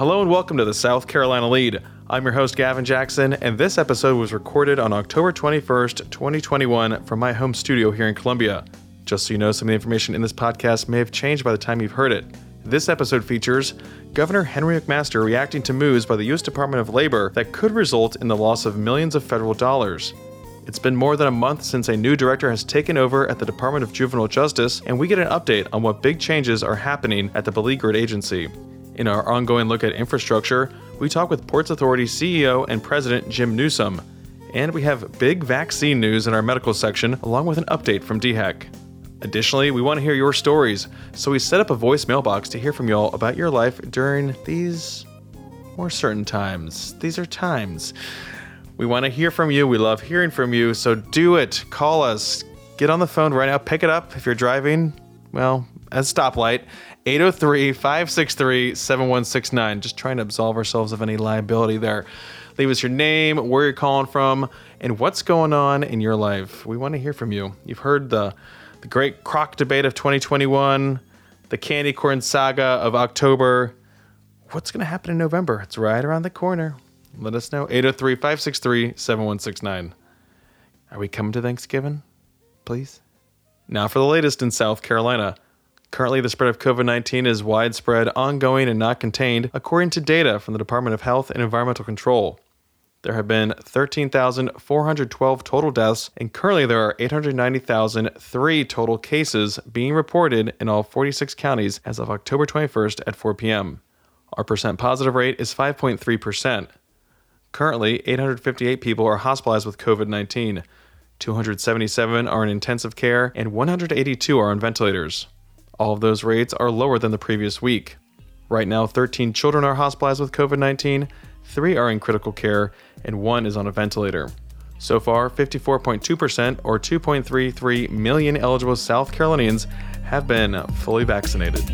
Hello and welcome to the South Carolina Lead. I'm your host, Gavin Jackson, and this episode was recorded on October 21st, 2021, from my home studio here in Columbia. Just so you know, some of the information in this podcast may have changed by the time you've heard it. This episode features Governor Henry McMaster reacting to moves by the U.S. Department of Labor that could result in the loss of millions of federal dollars. It's been more than a month since a new director has taken over at the Department of Juvenile Justice, and we get an update on what big changes are happening at the beleaguered agency. In our ongoing look at infrastructure, we talk with Ports Authority CEO and President Jim Newsome. And we have big vaccine news in our medical section, along with an update from DHEC. Additionally, we want to hear your stories, so we set up a voice mailbox to hear from y'all about your life during these more certain times. These are times. We want to hear from you. We love hearing from you. So do it. Call us. Get on the phone right now. Pick it up if you're driving. Well, at stoplight. 803 563 7169. Just trying to absolve ourselves of any liability there. Leave us your name, where you're calling from, and what's going on in your life. We want to hear from you. You've heard the, the great croc debate of 2021, the candy corn saga of October. What's going to happen in November? It's right around the corner. Let us know. 803 563 7169. Are we coming to Thanksgiving? Please? Now for the latest in South Carolina. Currently, the spread of COVID 19 is widespread, ongoing, and not contained, according to data from the Department of Health and Environmental Control. There have been 13,412 total deaths, and currently there are 890,003 total cases being reported in all 46 counties as of October 21st at 4 p.m. Our percent positive rate is 5.3%. Currently, 858 people are hospitalized with COVID 19. 277 are in intensive care, and 182 are on ventilators. All of those rates are lower than the previous week. Right now, 13 children are hospitalized with COVID 19, 3 are in critical care, and 1 is on a ventilator. So far, 54.2% or 2.33 million eligible South Carolinians have been fully vaccinated.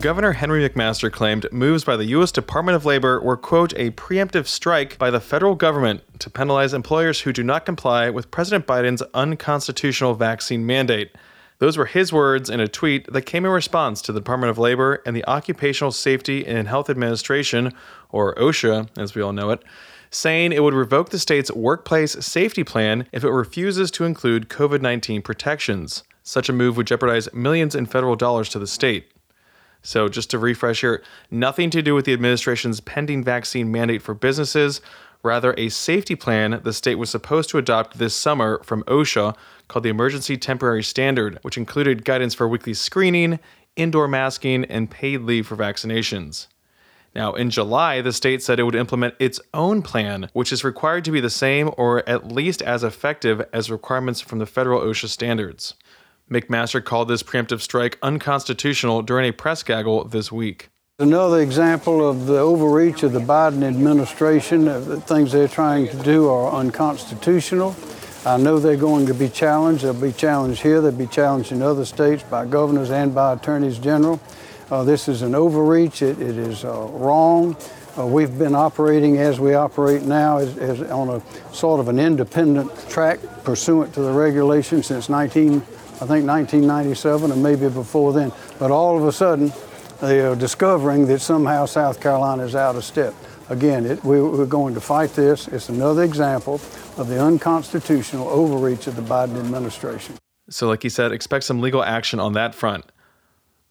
Governor Henry McMaster claimed moves by the U.S. Department of Labor were, quote, a preemptive strike by the federal government to penalize employers who do not comply with President Biden's unconstitutional vaccine mandate. Those were his words in a tweet that came in response to the Department of Labor and the Occupational Safety and Health Administration, or OSHA as we all know it, saying it would revoke the state's workplace safety plan if it refuses to include COVID 19 protections. Such a move would jeopardize millions in federal dollars to the state. So, just to refresh here, nothing to do with the administration's pending vaccine mandate for businesses, rather, a safety plan the state was supposed to adopt this summer from OSHA called the Emergency Temporary Standard, which included guidance for weekly screening, indoor masking, and paid leave for vaccinations. Now, in July, the state said it would implement its own plan, which is required to be the same or at least as effective as requirements from the federal OSHA standards. McMaster called this preemptive strike unconstitutional during a press gaggle this week. Another example of the overreach of the Biden administration, the things they're trying to do are unconstitutional. I know they're going to be challenged. They'll be challenged here, they'll be challenged in other states by governors and by attorneys general. Uh, this is an overreach, it, it is uh, wrong. Uh, we've been operating as we operate now as, as on a sort of an independent track pursuant to the regulation since 19. I think 1997 or maybe before then. But all of a sudden, they are discovering that somehow South Carolina is out of step. Again, it, we, we're going to fight this. It's another example of the unconstitutional overreach of the Biden administration. So, like he said, expect some legal action on that front.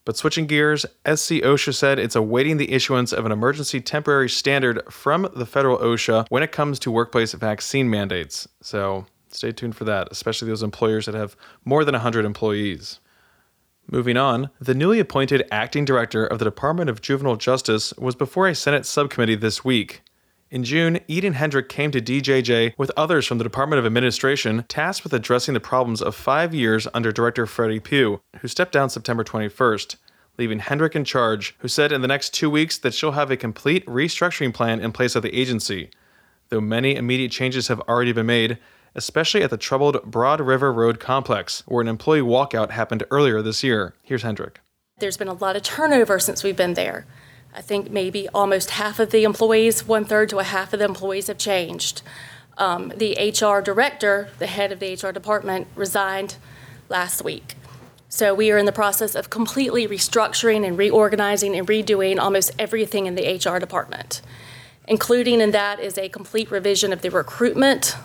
But switching gears, SC OSHA said it's awaiting the issuance of an emergency temporary standard from the federal OSHA when it comes to workplace vaccine mandates. So, Stay tuned for that, especially those employers that have more than 100 employees. Moving on, the newly appointed acting director of the Department of Juvenile Justice was before a Senate subcommittee this week. In June, Eden Hendrick came to DJJ with others from the Department of Administration tasked with addressing the problems of five years under Director Freddie Pugh, who stepped down September 21st, leaving Hendrick in charge, who said in the next two weeks that she'll have a complete restructuring plan in place at the agency. Though many immediate changes have already been made, especially at the troubled Broad River Road complex, where an employee walkout happened earlier this year. Here's Hendrick. There's been a lot of turnover since we've been there. I think maybe almost half of the employees, one third to a half of the employees have changed. Um, the HR director, the head of the HR department, resigned last week. So we are in the process of completely restructuring and reorganizing and redoing almost everything in the HR department. Including in that is a complete revision of the recruitment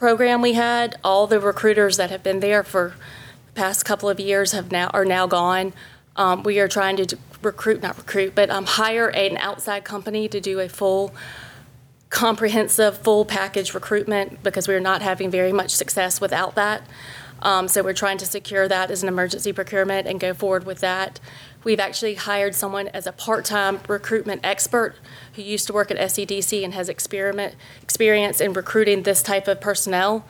program we had. All the recruiters that have been there for the past couple of years have now are now gone. Um, we are trying to recruit, not recruit, but um, hire an outside company to do a full, comprehensive, full package recruitment because we are not having very much success without that. Um, so we're trying to secure that as an emergency procurement and go forward with that. We've actually hired someone as a part-time recruitment expert who used to work at SCDC and has experiment, experience in recruiting this type of personnel.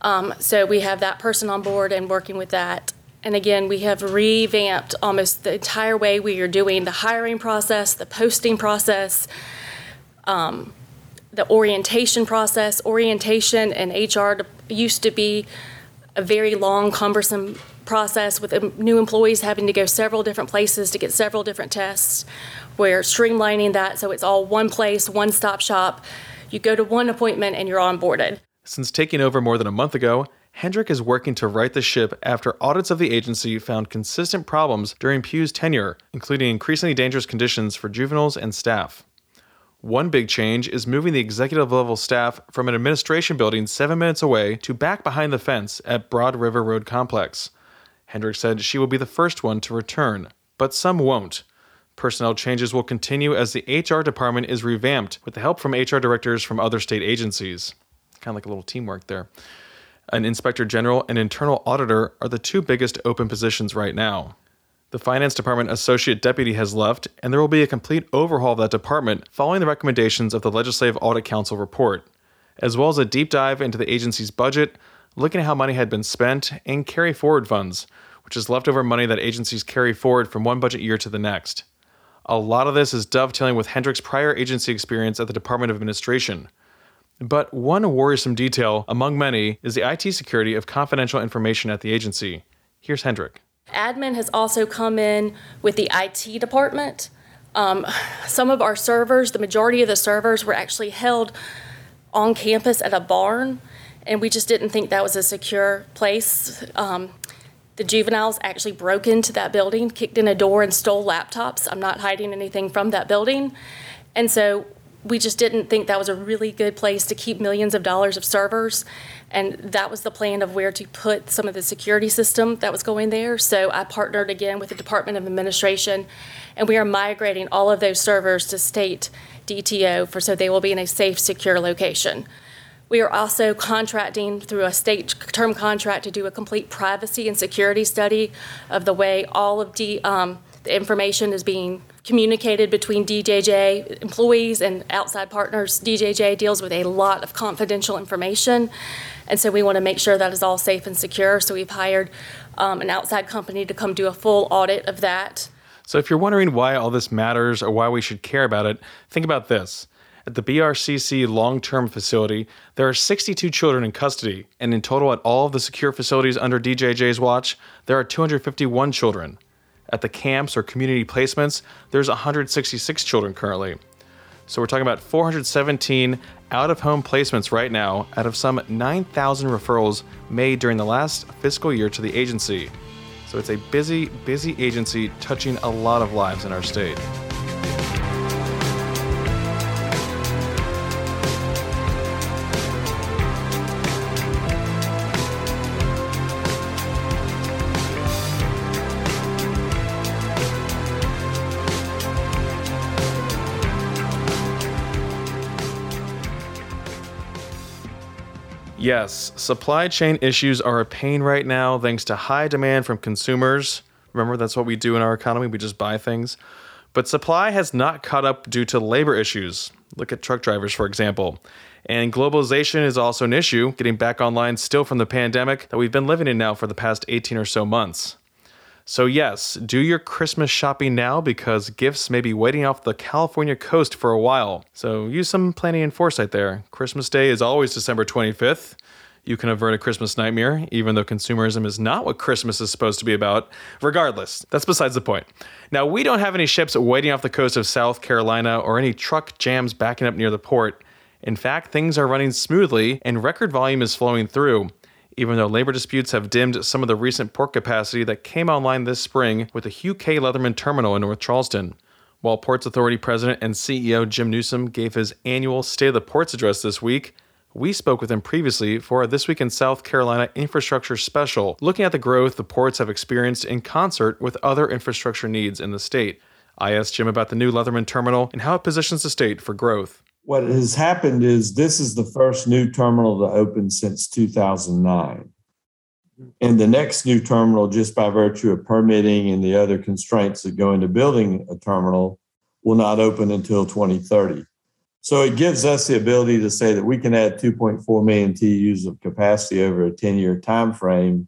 Um, so we have that person on board and working with that. And again, we have revamped almost the entire way we are doing the hiring process, the posting process, um, the orientation process. Orientation and HR used to be a very long, cumbersome process with new employees having to go several different places to get several different tests. We're streamlining that so it's all one place, one stop shop. You go to one appointment and you're onboarded. Since taking over more than a month ago, Hendrick is working to right the ship after audits of the agency found consistent problems during Pugh's tenure, including increasingly dangerous conditions for juveniles and staff. One big change is moving the executive level staff from an administration building seven minutes away to back behind the fence at Broad River Road Complex. Hendrick said she will be the first one to return, but some won't. Personnel changes will continue as the HR department is revamped with the help from HR directors from other state agencies. Kind of like a little teamwork there. An inspector general and internal auditor are the two biggest open positions right now. The Finance Department Associate Deputy has left, and there will be a complete overhaul of that department following the recommendations of the Legislative Audit Council report, as well as a deep dive into the agency's budget, looking at how money had been spent, and carry forward funds, which is leftover money that agencies carry forward from one budget year to the next. A lot of this is dovetailing with Hendrick's prior agency experience at the Department of Administration. But one worrisome detail, among many, is the IT security of confidential information at the agency. Here's Hendrick. Admin has also come in with the IT department. Um, some of our servers, the majority of the servers, were actually held on campus at a barn, and we just didn't think that was a secure place. Um, the juveniles actually broke into that building, kicked in a door, and stole laptops. I'm not hiding anything from that building. And so we just didn't think that was a really good place to keep millions of dollars of servers. And that was the plan of where to put some of the security system that was going there. So I partnered again with the Department of Administration, and we are migrating all of those servers to state DTO for so they will be in a safe, secure location. We are also contracting through a state term contract to do a complete privacy and security study of the way all of D, um, the information is being communicated between DJJ employees and outside partners. DJJ deals with a lot of confidential information, and so we want to make sure that is all safe and secure. So we've hired um, an outside company to come do a full audit of that. So if you're wondering why all this matters or why we should care about it, think about this. At the BRCC long term facility, there are 62 children in custody, and in total, at all of the secure facilities under DJJ's watch, there are 251 children. At the camps or community placements, there's 166 children currently. So we're talking about 417 out of home placements right now out of some 9,000 referrals made during the last fiscal year to the agency. So it's a busy, busy agency touching a lot of lives in our state. Yes, supply chain issues are a pain right now thanks to high demand from consumers. Remember, that's what we do in our economy, we just buy things. But supply has not caught up due to labor issues. Look at truck drivers, for example. And globalization is also an issue, getting back online still from the pandemic that we've been living in now for the past 18 or so months. So, yes, do your Christmas shopping now because gifts may be waiting off the California coast for a while. So, use some planning and foresight there. Christmas Day is always December 25th. You can avert a Christmas nightmare, even though consumerism is not what Christmas is supposed to be about. Regardless, that's besides the point. Now, we don't have any ships waiting off the coast of South Carolina or any truck jams backing up near the port. In fact, things are running smoothly and record volume is flowing through even though labor disputes have dimmed some of the recent port capacity that came online this spring with the Hugh K. Leatherman terminal in North Charleston. While Ports Authority President and CEO Jim Newsome gave his annual State of the Ports address this week, we spoke with him previously for This Week in South Carolina infrastructure special, looking at the growth the ports have experienced in concert with other infrastructure needs in the state. I asked Jim about the new Leatherman terminal and how it positions the state for growth what has happened is this is the first new terminal to open since 2009. And the next new terminal, just by virtue of permitting and the other constraints that go into building a terminal, will not open until 2030. So it gives us the ability to say that we can add 2.4 million TEUs of capacity over a 10 year time frame.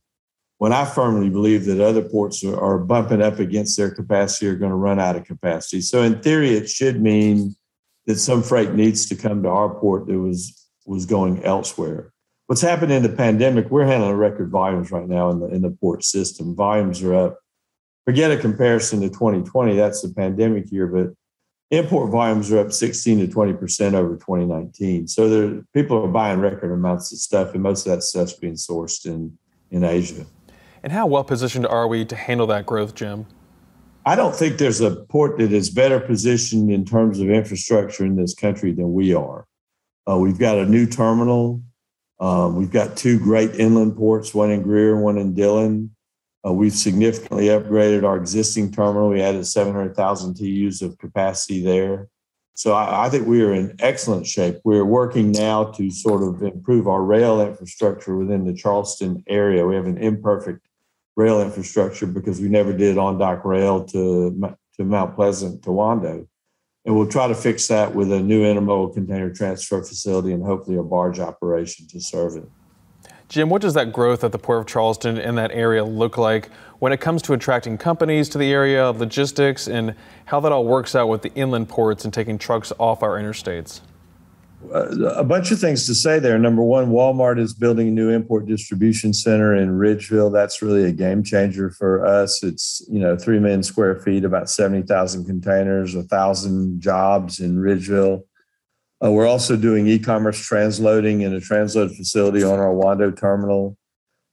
When I firmly believe that other ports are bumping up against their capacity, are going to run out of capacity. So in theory, it should mean that some freight needs to come to our port that was was going elsewhere. What's happened in the pandemic, we're handling record volumes right now in the in the port system. Volumes are up. Forget a comparison to 2020, that's the pandemic year, but import volumes are up 16 to 20 percent over 2019. So there, people are buying record amounts of stuff, and most of that stuff's being sourced in in Asia. And how well positioned are we to handle that growth, Jim? I don't think there's a port that is better positioned in terms of infrastructure in this country than we are. Uh, we've got a new terminal. Um, we've got two great inland ports, one in Greer, one in Dillon. Uh, we've significantly upgraded our existing terminal. We added 700,000 TEUs of capacity there. So I, I think we are in excellent shape. We're working now to sort of improve our rail infrastructure within the Charleston area. We have an imperfect rail infrastructure because we never did on dock rail to to Mount Pleasant to Wando. And we'll try to fix that with a new intermodal container transfer facility and hopefully a barge operation to serve it. Jim, what does that growth at the Port of Charleston in that area look like when it comes to attracting companies to the area, of logistics, and how that all works out with the inland ports and taking trucks off our interstates? A bunch of things to say there. Number one, Walmart is building a new import distribution center in Ridgeville. That's really a game changer for us. It's you know three million square feet, about seventy thousand containers, a thousand jobs in Ridgeville. Uh, we're also doing e-commerce transloading in a transload facility on our Wando terminal.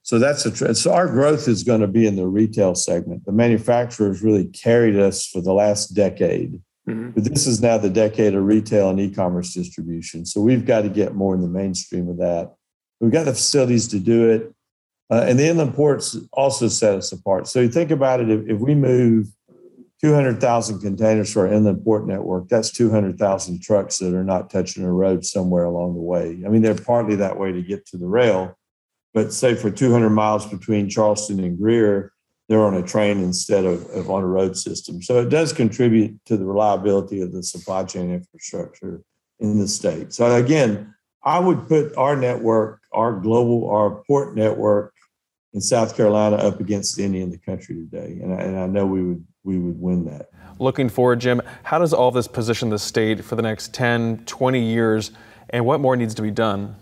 So that's a so our growth is going to be in the retail segment. The manufacturers really carried us for the last decade Mm-hmm. But this is now the decade of retail and e-commerce distribution. So we've got to get more in the mainstream of that. We've got the facilities to do it. Uh, and the inland ports also set us apart. So you think about it, if, if we move 200,000 containers for our inland port network, that's 200,000 trucks that are not touching a road somewhere along the way. I mean, they're partly that way to get to the rail, but say for 200 miles between Charleston and Greer, they're on a train instead of, of on a road system. So it does contribute to the reliability of the supply chain infrastructure in the state. So again, I would put our network, our global, our port network in South Carolina up against any in the country today. And I, and I know we would we would win that. Looking forward, Jim, how does all this position the state for the next 10, 20 years, and what more needs to be done?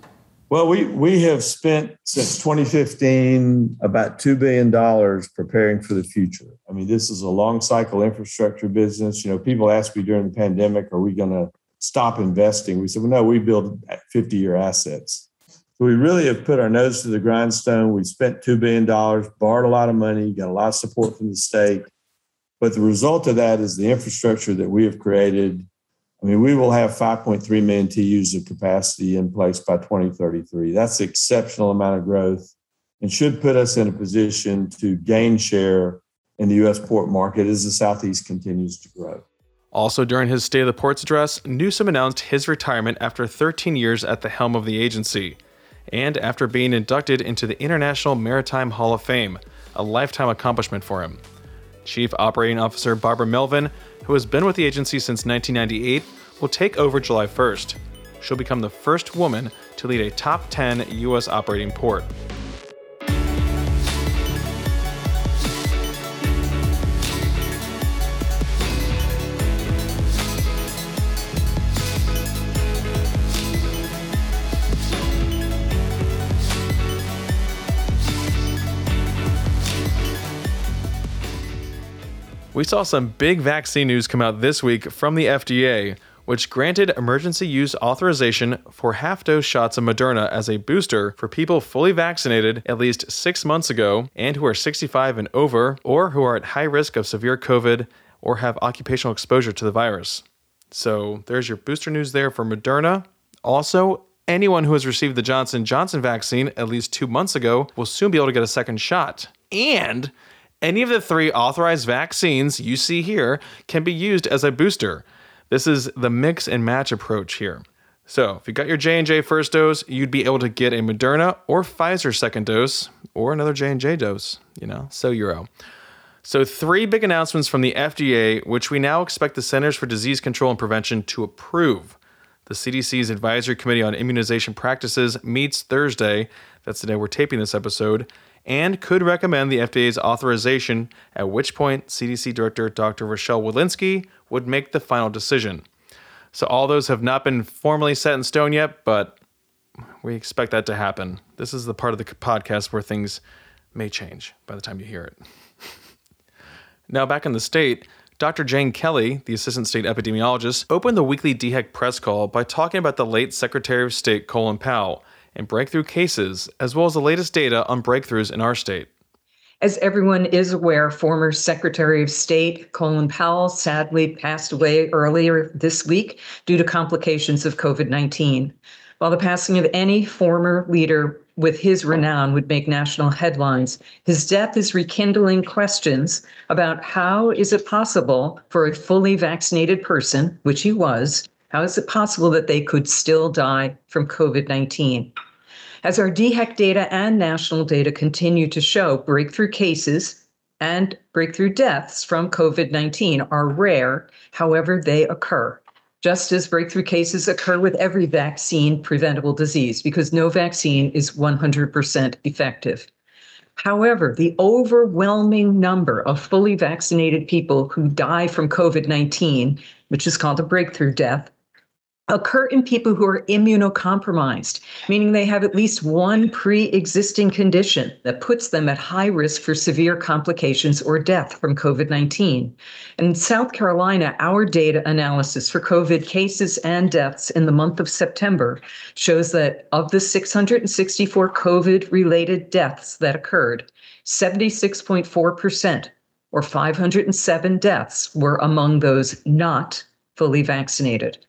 Well, we, we have spent since 2015 about $2 billion preparing for the future. I mean, this is a long cycle infrastructure business. You know, people ask me during the pandemic, are we going to stop investing? We said, well, no, we build 50 year assets. So we really have put our nose to the grindstone. We spent $2 billion, borrowed a lot of money, got a lot of support from the state. But the result of that is the infrastructure that we have created I mean, we will have 5.3 million TEUs of capacity in place by 2033. That's an exceptional amount of growth and should put us in a position to gain share in the U.S. port market as the Southeast continues to grow. Also, during his State of the Ports address, Newsome announced his retirement after 13 years at the helm of the agency and after being inducted into the International Maritime Hall of Fame, a lifetime accomplishment for him. Chief Operating Officer Barbara Melvin who has been with the agency since 1998, will take over July 1st. She'll become the first woman to lead a top 10 U.S. operating port. We saw some big vaccine news come out this week from the FDA, which granted emergency use authorization for half dose shots of Moderna as a booster for people fully vaccinated at least six months ago and who are 65 and over, or who are at high risk of severe COVID or have occupational exposure to the virus. So there's your booster news there for Moderna. Also, anyone who has received the Johnson Johnson vaccine at least 2 months ago will soon be able to get a second shot. And any of the three authorized vaccines you see here can be used as a booster. This is the mix and match approach here. So, if you got your J&J first dose, you'd be able to get a Moderna or Pfizer second dose or another J&J dose, you know, so euro. So, three big announcements from the FDA, which we now expect the Centers for Disease Control and Prevention to approve. The CDC's Advisory Committee on Immunization Practices meets Thursday. That's the day we're taping this episode and could recommend the FDA's authorization, at which point CDC Director Dr. Rochelle Walensky would make the final decision. So, all those have not been formally set in stone yet, but we expect that to happen. This is the part of the podcast where things may change by the time you hear it. now, back in the state, Dr. Jane Kelly, the Assistant State Epidemiologist, opened the weekly DHEC press call by talking about the late Secretary of State Colin Powell and breakthrough cases, as well as the latest data on breakthroughs in our state. As everyone is aware, former Secretary of State Colin Powell sadly passed away earlier this week due to complications of COVID 19. While the passing of any former leader with his renown would make national headlines, his death is rekindling questions about how is it possible for a fully vaccinated person, which he was, how is it possible that they could still die from COVID 19? As our DHEC data and national data continue to show, breakthrough cases and breakthrough deaths from COVID 19 are rare, however, they occur. Just as breakthrough cases occur with every vaccine preventable disease, because no vaccine is 100% effective. However, the overwhelming number of fully vaccinated people who die from COVID 19, which is called a breakthrough death, occur in people who are immunocompromised, meaning they have at least one pre existing condition that puts them at high risk for severe complications or death from COVID 19. In South Carolina, our data analysis for COVID cases and deaths in the month of September shows that of the 664 COVID related deaths that occurred, 76.4%, or 507 deaths, were among those not fully vaccinated.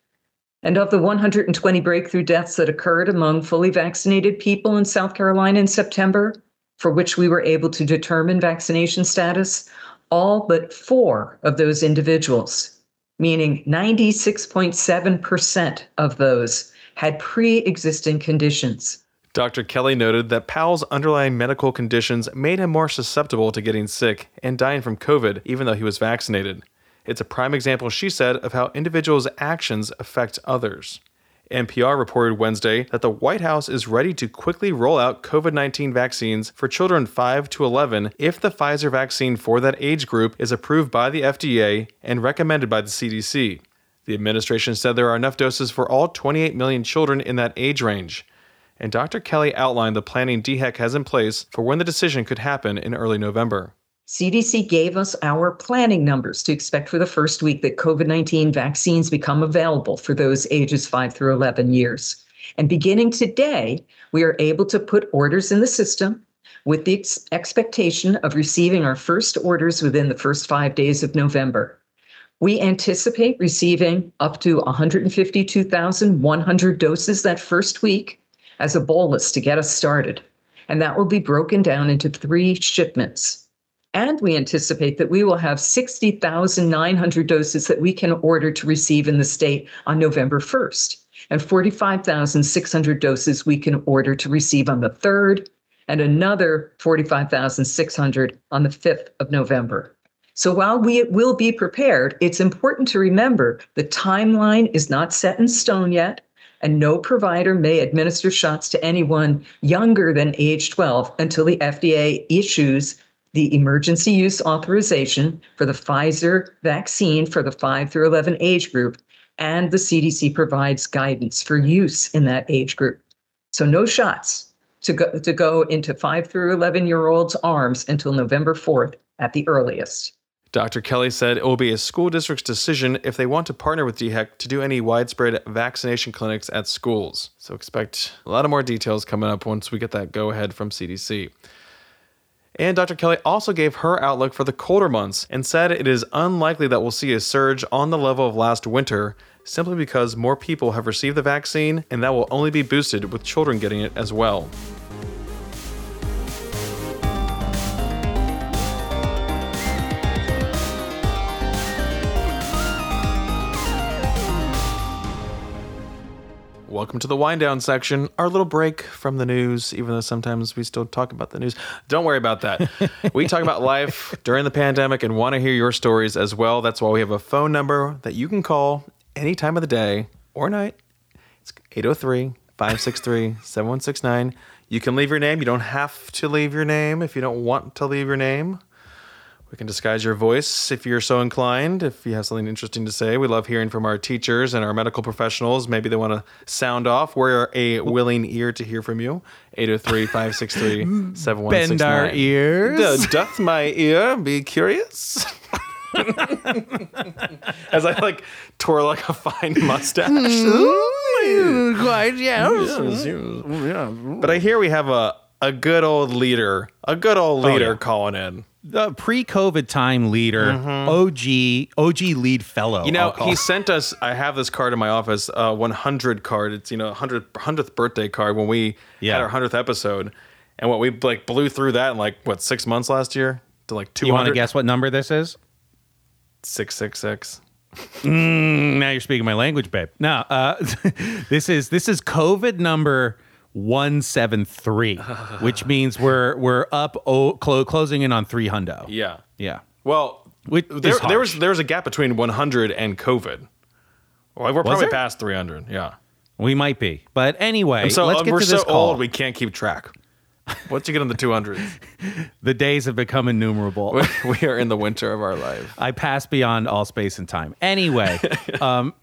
And of the 120 breakthrough deaths that occurred among fully vaccinated people in South Carolina in September, for which we were able to determine vaccination status, all but four of those individuals, meaning 96.7% of those, had pre existing conditions. Dr. Kelly noted that Powell's underlying medical conditions made him more susceptible to getting sick and dying from COVID, even though he was vaccinated. It's a prime example, she said, of how individuals' actions affect others. NPR reported Wednesday that the White House is ready to quickly roll out COVID 19 vaccines for children 5 to 11 if the Pfizer vaccine for that age group is approved by the FDA and recommended by the CDC. The administration said there are enough doses for all 28 million children in that age range. And Dr. Kelly outlined the planning DHEC has in place for when the decision could happen in early November. CDC gave us our planning numbers to expect for the first week that COVID 19 vaccines become available for those ages 5 through 11 years. And beginning today, we are able to put orders in the system with the ex- expectation of receiving our first orders within the first five days of November. We anticipate receiving up to 152,100 doses that first week as a bolus to get us started. And that will be broken down into three shipments. And we anticipate that we will have 60,900 doses that we can order to receive in the state on November 1st, and 45,600 doses we can order to receive on the 3rd, and another 45,600 on the 5th of November. So while we will be prepared, it's important to remember the timeline is not set in stone yet, and no provider may administer shots to anyone younger than age 12 until the FDA issues the emergency use authorization for the Pfizer vaccine for the 5 through 11 age group, and the CDC provides guidance for use in that age group. So, no shots to go, to go into 5 through 11 year olds' arms until November 4th at the earliest. Dr. Kelly said it will be a school district's decision if they want to partner with DHEC to do any widespread vaccination clinics at schools. So expect a lot of more details coming up once we get that go ahead from CDC. And Dr. Kelly also gave her outlook for the colder months and said it is unlikely that we'll see a surge on the level of last winter simply because more people have received the vaccine and that will only be boosted with children getting it as well. Welcome to the wind down section, our little break from the news, even though sometimes we still talk about the news. Don't worry about that. we talk about life during the pandemic and want to hear your stories as well. That's why we have a phone number that you can call any time of the day or night. It's 803 563 7169. You can leave your name. You don't have to leave your name if you don't want to leave your name. We can disguise your voice if you're so inclined, if you have something interesting to say. We love hearing from our teachers and our medical professionals. Maybe they want to sound off. We're a willing ear to hear from you. 803 563 7169. Bend our ears. Doth my ear be curious? As I like tore like a fine mustache. Quite, yeah. But I hear we have a, a good old leader, a good old oh, leader yeah. calling in. The pre-COVID time leader, OG, OG lead fellow. You know, he sent us. I have this card in my office, uh, 100 card. It's you know 100 hundredth birthday card when we Yeah. had our hundredth episode, and what we like blew through that in like what six months last year to like 200. You want to guess what number this is? Six six six. Mm, now you're speaking my language, babe. No, uh, this is this is COVID number one seven three, which means we're we're up oh, clo- closing in on three hundo. Yeah. Yeah. Well, Which there, there was there was a gap between 100 and COVID. Well, we're probably there? past 300. Yeah. We might be, but anyway, So let's uh, get we're to this so call. old we can't keep track. Once you get in the 200s, the days have become innumerable. we are in the winter of our life. I pass beyond all space and time. Anyway, um,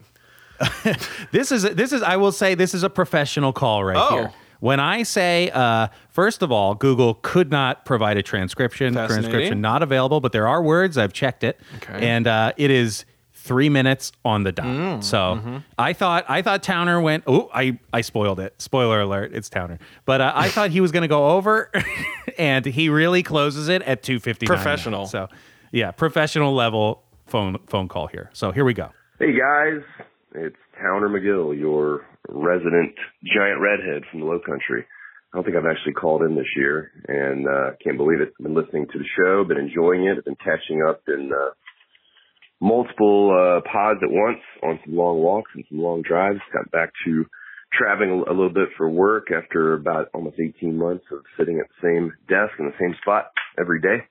this is this is I will say this is a professional call right Oh. here. When I say, uh, first of all, Google could not provide a transcription. Transcription not available, but there are words. I've checked it, Okay. and uh, it is three minutes on the dot. Mm, so mm-hmm. I thought I thought Towner went. Oh, I I spoiled it. Spoiler alert! It's Towner. But uh, I thought he was going to go over, and he really closes it at two fifty. Professional. So yeah, professional level phone phone call here. So here we go. Hey guys, it's Towner McGill, your resident giant redhead from the Low Country. I don't think I've actually called in this year, and uh, can't believe it. I've been listening to the show, been enjoying it, been catching up in uh, multiple uh, pods at once on some long walks and some long drives. Got back to traveling a little bit for work after about almost 18 months of sitting at the same desk in the same spot every day.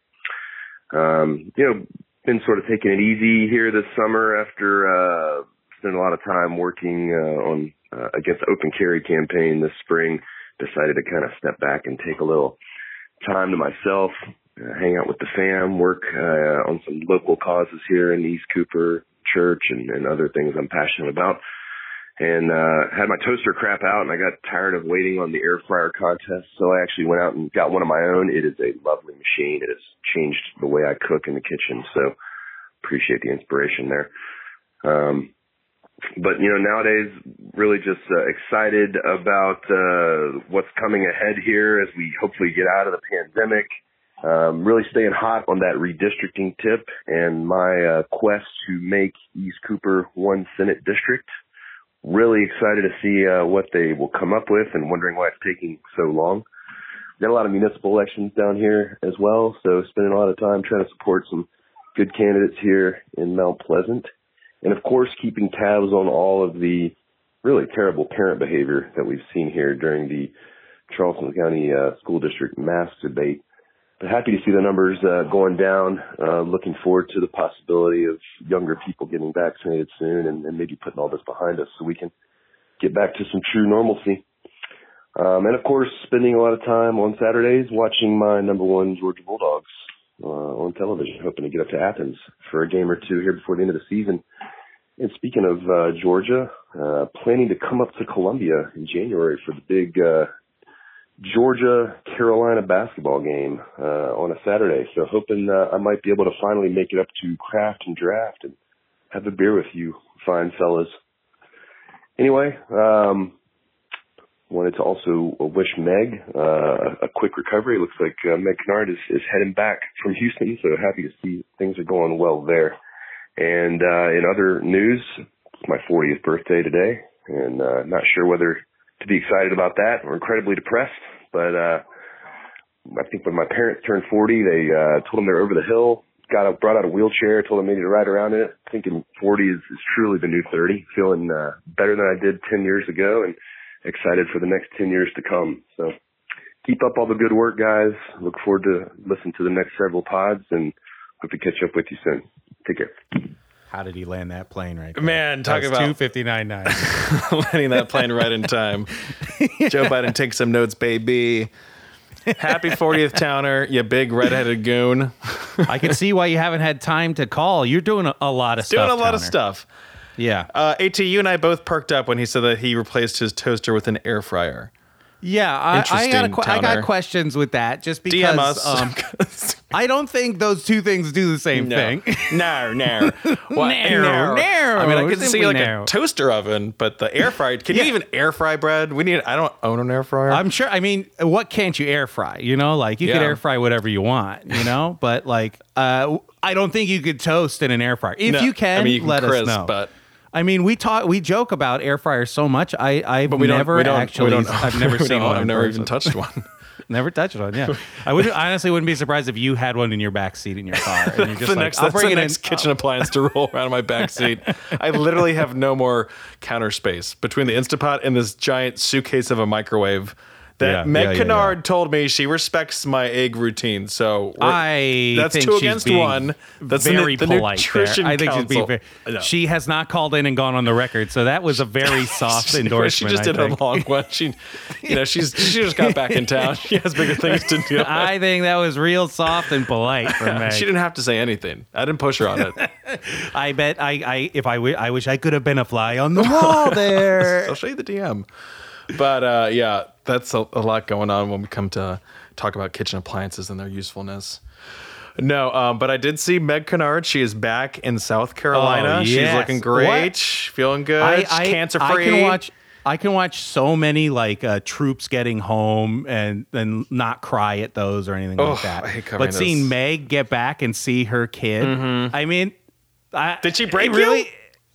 Um, you know, been sort of taking it easy here this summer after uh spent a lot of time working uh, on uh, against the open carry campaign this spring. Decided to kind of step back and take a little time to myself, uh, hang out with the fam, work uh, on some local causes here in East Cooper Church and, and other things I'm passionate about. And uh, had my toaster crap out, and I got tired of waiting on the air fryer contest, so I actually went out and got one of my own. It is a lovely machine. It has changed the way I cook in the kitchen, so appreciate the inspiration there. Um, but you know, nowadays, really just uh, excited about uh, what's coming ahead here as we hopefully get out of the pandemic. Um, really staying hot on that redistricting tip and my uh, quest to make East Cooper one Senate district. Really excited to see uh, what they will come up with, and wondering why it's taking so long. Got a lot of municipal elections down here as well, so spending a lot of time trying to support some good candidates here in Mount Pleasant. And of course, keeping tabs on all of the really terrible parent behavior that we've seen here during the Charleston County uh, School District mask debate. But happy to see the numbers uh, going down. Uh, looking forward to the possibility of younger people getting vaccinated soon and, and maybe putting all this behind us so we can get back to some true normalcy. Um, and of course, spending a lot of time on Saturdays watching my number one Georgia Bulldogs uh, on television, hoping to get up to Athens for a game or two here before the end of the season. And speaking of uh, Georgia, uh, planning to come up to Columbia in January for the big uh, Georgia Carolina basketball game uh, on a Saturday. So hoping uh, I might be able to finally make it up to Craft and Draft and have a beer with you, fine fellas. Anyway, um, wanted to also wish Meg uh, a quick recovery. Looks like uh, Meg Kinnard is, is heading back from Houston, so happy to see things are going well there. And uh, in other news, it's my 40th birthday today, and uh, not sure whether to be excited about that or incredibly depressed. But uh, I think when my parents turned 40, they uh, told them they're over the hill, got out, brought out a wheelchair, told them they needed to ride around in it. Thinking 40 is, is truly the new 30. Feeling uh, better than I did 10 years ago, and excited for the next 10 years to come. So keep up all the good work, guys. Look forward to listening to the next several pods, and hope to catch up with you soon. Take care. How did he land that plane right there? Man, talk about- two fifty nine nine. landing that plane right in time. Joe Biden takes some notes, baby. Happy 40th Towner, you big redheaded goon. I can see why you haven't had time to call. You're doing a, a lot of Doing stuff. a lot of stuff. Yeah, Uh, AT, you and I both perked up when he said that he replaced his toaster with an air fryer. yeah. I, I got a Interesting, I got questions with that just because DM us. um, I don't think those two things do the same no. thing. no, no. What? No, no. I mean, I can see like no. a toaster oven, but the air fryer. Can Yeah. you even air fry bread? We need. I don't own an air fryer. I'm sure. I mean, what can't you air fry? You know, like you could air fry whatever you want. You know, but like, uh, I don't think you could toast in an air fryer. If No. you can, I mean, you can let crisp, us know. but- I mean, we talk, we joke about air fryers so much. I, I've but we don't. never we don't, actually. We don't, I've never seen one. I've never person. even touched one. Never touched one. Yeah, I would honestly wouldn't be surprised if you had one in your back seat in your car. And you're just the like, next, I'll bring the it next in. kitchen appliance to roll around in my back seat. I literally have no more counter space between the Instapot and this giant suitcase of a microwave. That Yeah, Meg yeah, Kinnard yeah. told me she respects my egg routine. So I that's two against one. That's the, very the polite. there. nutrition I think she's being very. No. She has not called in and gone on the record, so that was a very soft She- endorsement. She just did a long one. She, you know, she's she just got back in town. She has bigger things to do. I think that was real soft and polite from Meg. she didn't have to say anything. I didn't push her on it. I bet I, I if I, w- I wish I could have been a fly on the wall there. I'll show you the DM. But uh, yeah, that's a, a lot going on when we come to talk about kitchen appliances and their usefulness. No, um, but I did see Meg Kinnard. She is back in South Carolina. Oh, She's looking great, What? feeling good, I, I, cancer I free. can watch. I can watch so many like uh, troops getting home and and not cry at those or anything Oh, like that. I but seeing. Mm-hmm. Meg get back and see her kid, I mean, I, Did she break really, you?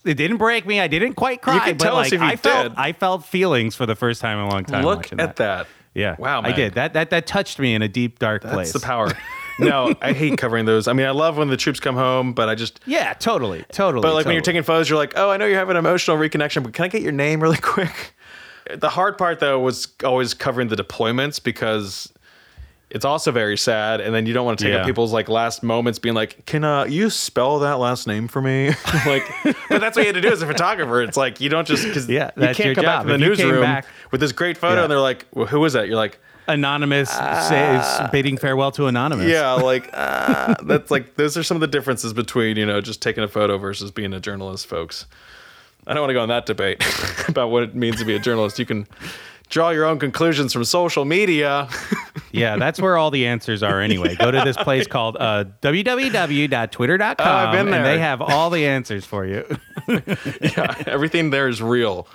It didn't break me. I didn't quite cry. You can but tell us if you I felt did. I felt feelings for the first time in a long time. Look at that. Yeah. Wow, I did. That that that touched me in a deep dark That's place. the power. No, I hate covering those. I mean, I love when the troops come home, but I just. Yeah, totally, totally. But like when you're taking photos, you're like, oh, I know you're having an emotional reconnection, but can I get your name really quick? The hard part though was always covering the deployments because it's also very sad, and then you don't want to take Yeah. up people's like last moments, being like, "Can uh, you spell that last name for me?" like, but that's what you had to do as a photographer. It's like you don't just because Yeah, you that's can't your come back job. to the If you came newsroom back- with this great photo, Yeah. and they're like, well, "Who was that?" You're like, anonymous says bidding farewell to anonymous. yeah, like uh, that's like those are some of the differences between you know just taking a photo versus being a journalist, folks. I don't want to go on that debate about what it means to be a journalist. You can draw your own conclusions from social media. Yeah, that's where all the answers are anyway. Go to this place called uh, www.twitter.com Oh, I've been and they have all the answers for you. yeah, everything there is real.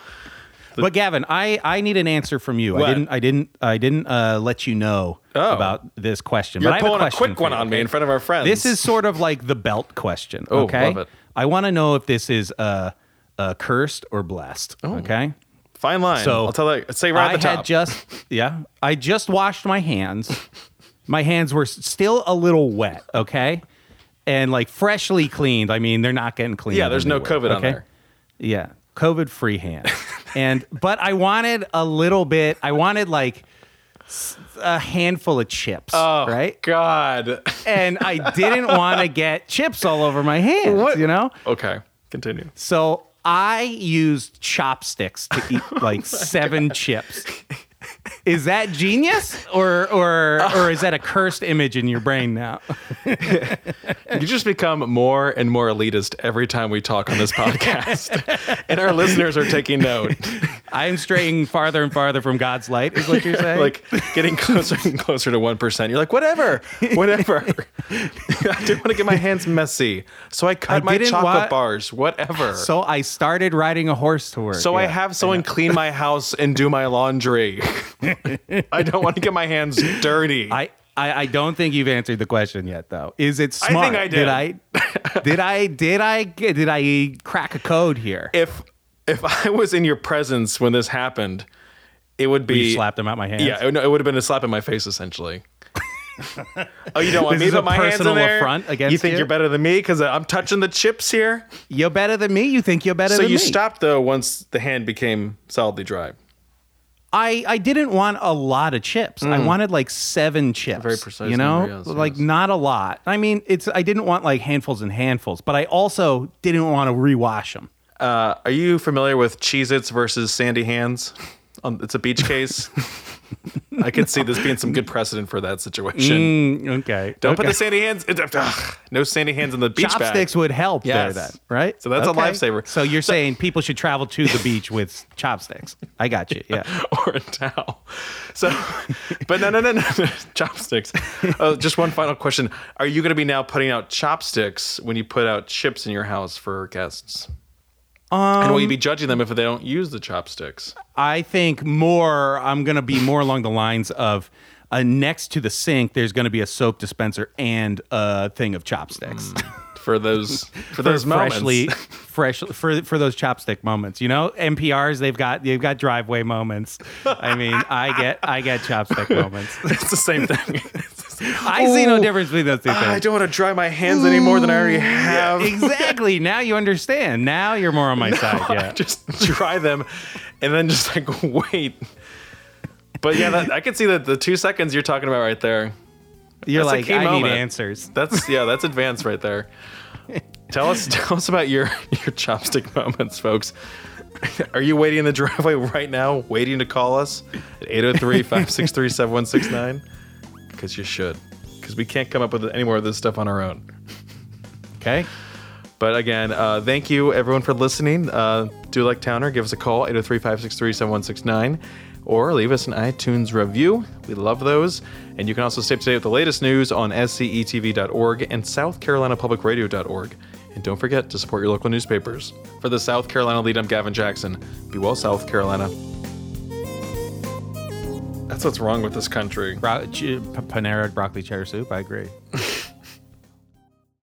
but Gavin, I, I need an answer from you. What? I didn't I didn't I didn't uh, let you know Oh. about this question. You're but I have pulling a, question quick one you, on me in front of our friends. This is sort of like the belt question. Oh, okay, love it. I want to know if this is uh, uh, cursed or blessed. Okay. Fine line. So I'll tell that. Say right I at the top. had just yeah. I just washed my hands. my hands were still a little wet. Okay, and like freshly cleaned. I mean, they're not getting clean. Yeah, there's no COVID on there. Yeah, COVID free hands. and but I wanted a little bit. I wanted like a handful of chips. oh, right. God. And I didn't want to get chips all over my hands. You know. okay, continue. So I used chopsticks to eat oh like seven chips. Is that genius, or or or is that a cursed image in your brain now? You just become more and more elitist every time we talk on this podcast, and our listeners are taking note. I'm straying farther and farther from God's light, is what you're saying? like getting closer and closer to 1%. You're like, whatever, whatever. I didn't want to get my hands messy. So I cut I my chocolate want- bars, whatever. So, so I started riding a horse to work. I Yeah. have someone clean my house and do my laundry. I don't want to get my hands dirty. I, I, I don't think you've answered the question yet, though. Is it I think smart? I did. Did I? Did I? Did I? Did I crack a code here? if if I was in your presence when this happened, it would be you slapped them out my hand. Yeah, it, no, it would have been a slap in my face essentially. oh, you don't want This me to put my hands in there? affront against you think you? are better than me because I'm touching the chips here? You're better than me. You think you're better so than you me? stopped though once the hand became solidly dry. I, I didn't want a lot of chips. I wanted like seven chips. Mm. Very precise You know, yes, like yes. not a lot. I mean, it's I didn't want like handfuls and handfuls, but I also didn't want to rewash them. Uh, are you familiar with Cheez-Its versus Sandy Hands? Um, it's a beach case. I could see this being some good precedent for that situation. Mm, okay. Don't okay. put the sandy hands. ugh, no sandy hands in the beach bag. chopsticks would help Yes. there then, right? So that's a lifesaver. So you're saying people should travel to the beach with chopsticks. I got you. Yeah. or a towel. So, but no, no, no, no, no. chopsticks. Oh, just one final question: Are you going to be now putting out chopsticks when you put out chips in your house for guests? And will you be judging them if they don't use the chopsticks? I think more I'm going to be more along the lines of uh, next to the sink there's going to be a soap dispenser and a thing of chopsticks. For those, for those freshly moments. fresh for for those chopstick moments. You know, NPRs they've got they've got driveway moments. I mean, I get I get chopstick moments. It's the same thing. I see no difference between those two things. I don't want to dry my hands any more than I already have. exactly. Now you understand. Now you're more on my side. Yeah. just dry them and then just like wait. But yeah, that, I can see that the two seconds you're talking about right there. You're That's like, I moment. need answers. That's yeah, that's advanced right there. Tell us, tell us about your your chopstick moments, folks. Are you waiting in the driveway right now, waiting to call us at 803-563-7169? Because you should. Because we can't come up with any more of this stuff on our own. Okay. But again, uh, thank you everyone for listening. Uh, do like Towner, give us a call, 803 563 7169, or leave us an iTunes review. We love those. And you can also stay up to date with the latest news on scetv.org and southcarolinapublicradio.org. And don't forget to support your local newspapers. For the South Carolina lead, I'm Gavin Jackson. Be well, South Carolina. That's what's wrong with this country. Bro- Panera broccoli cheddar soup. I agree.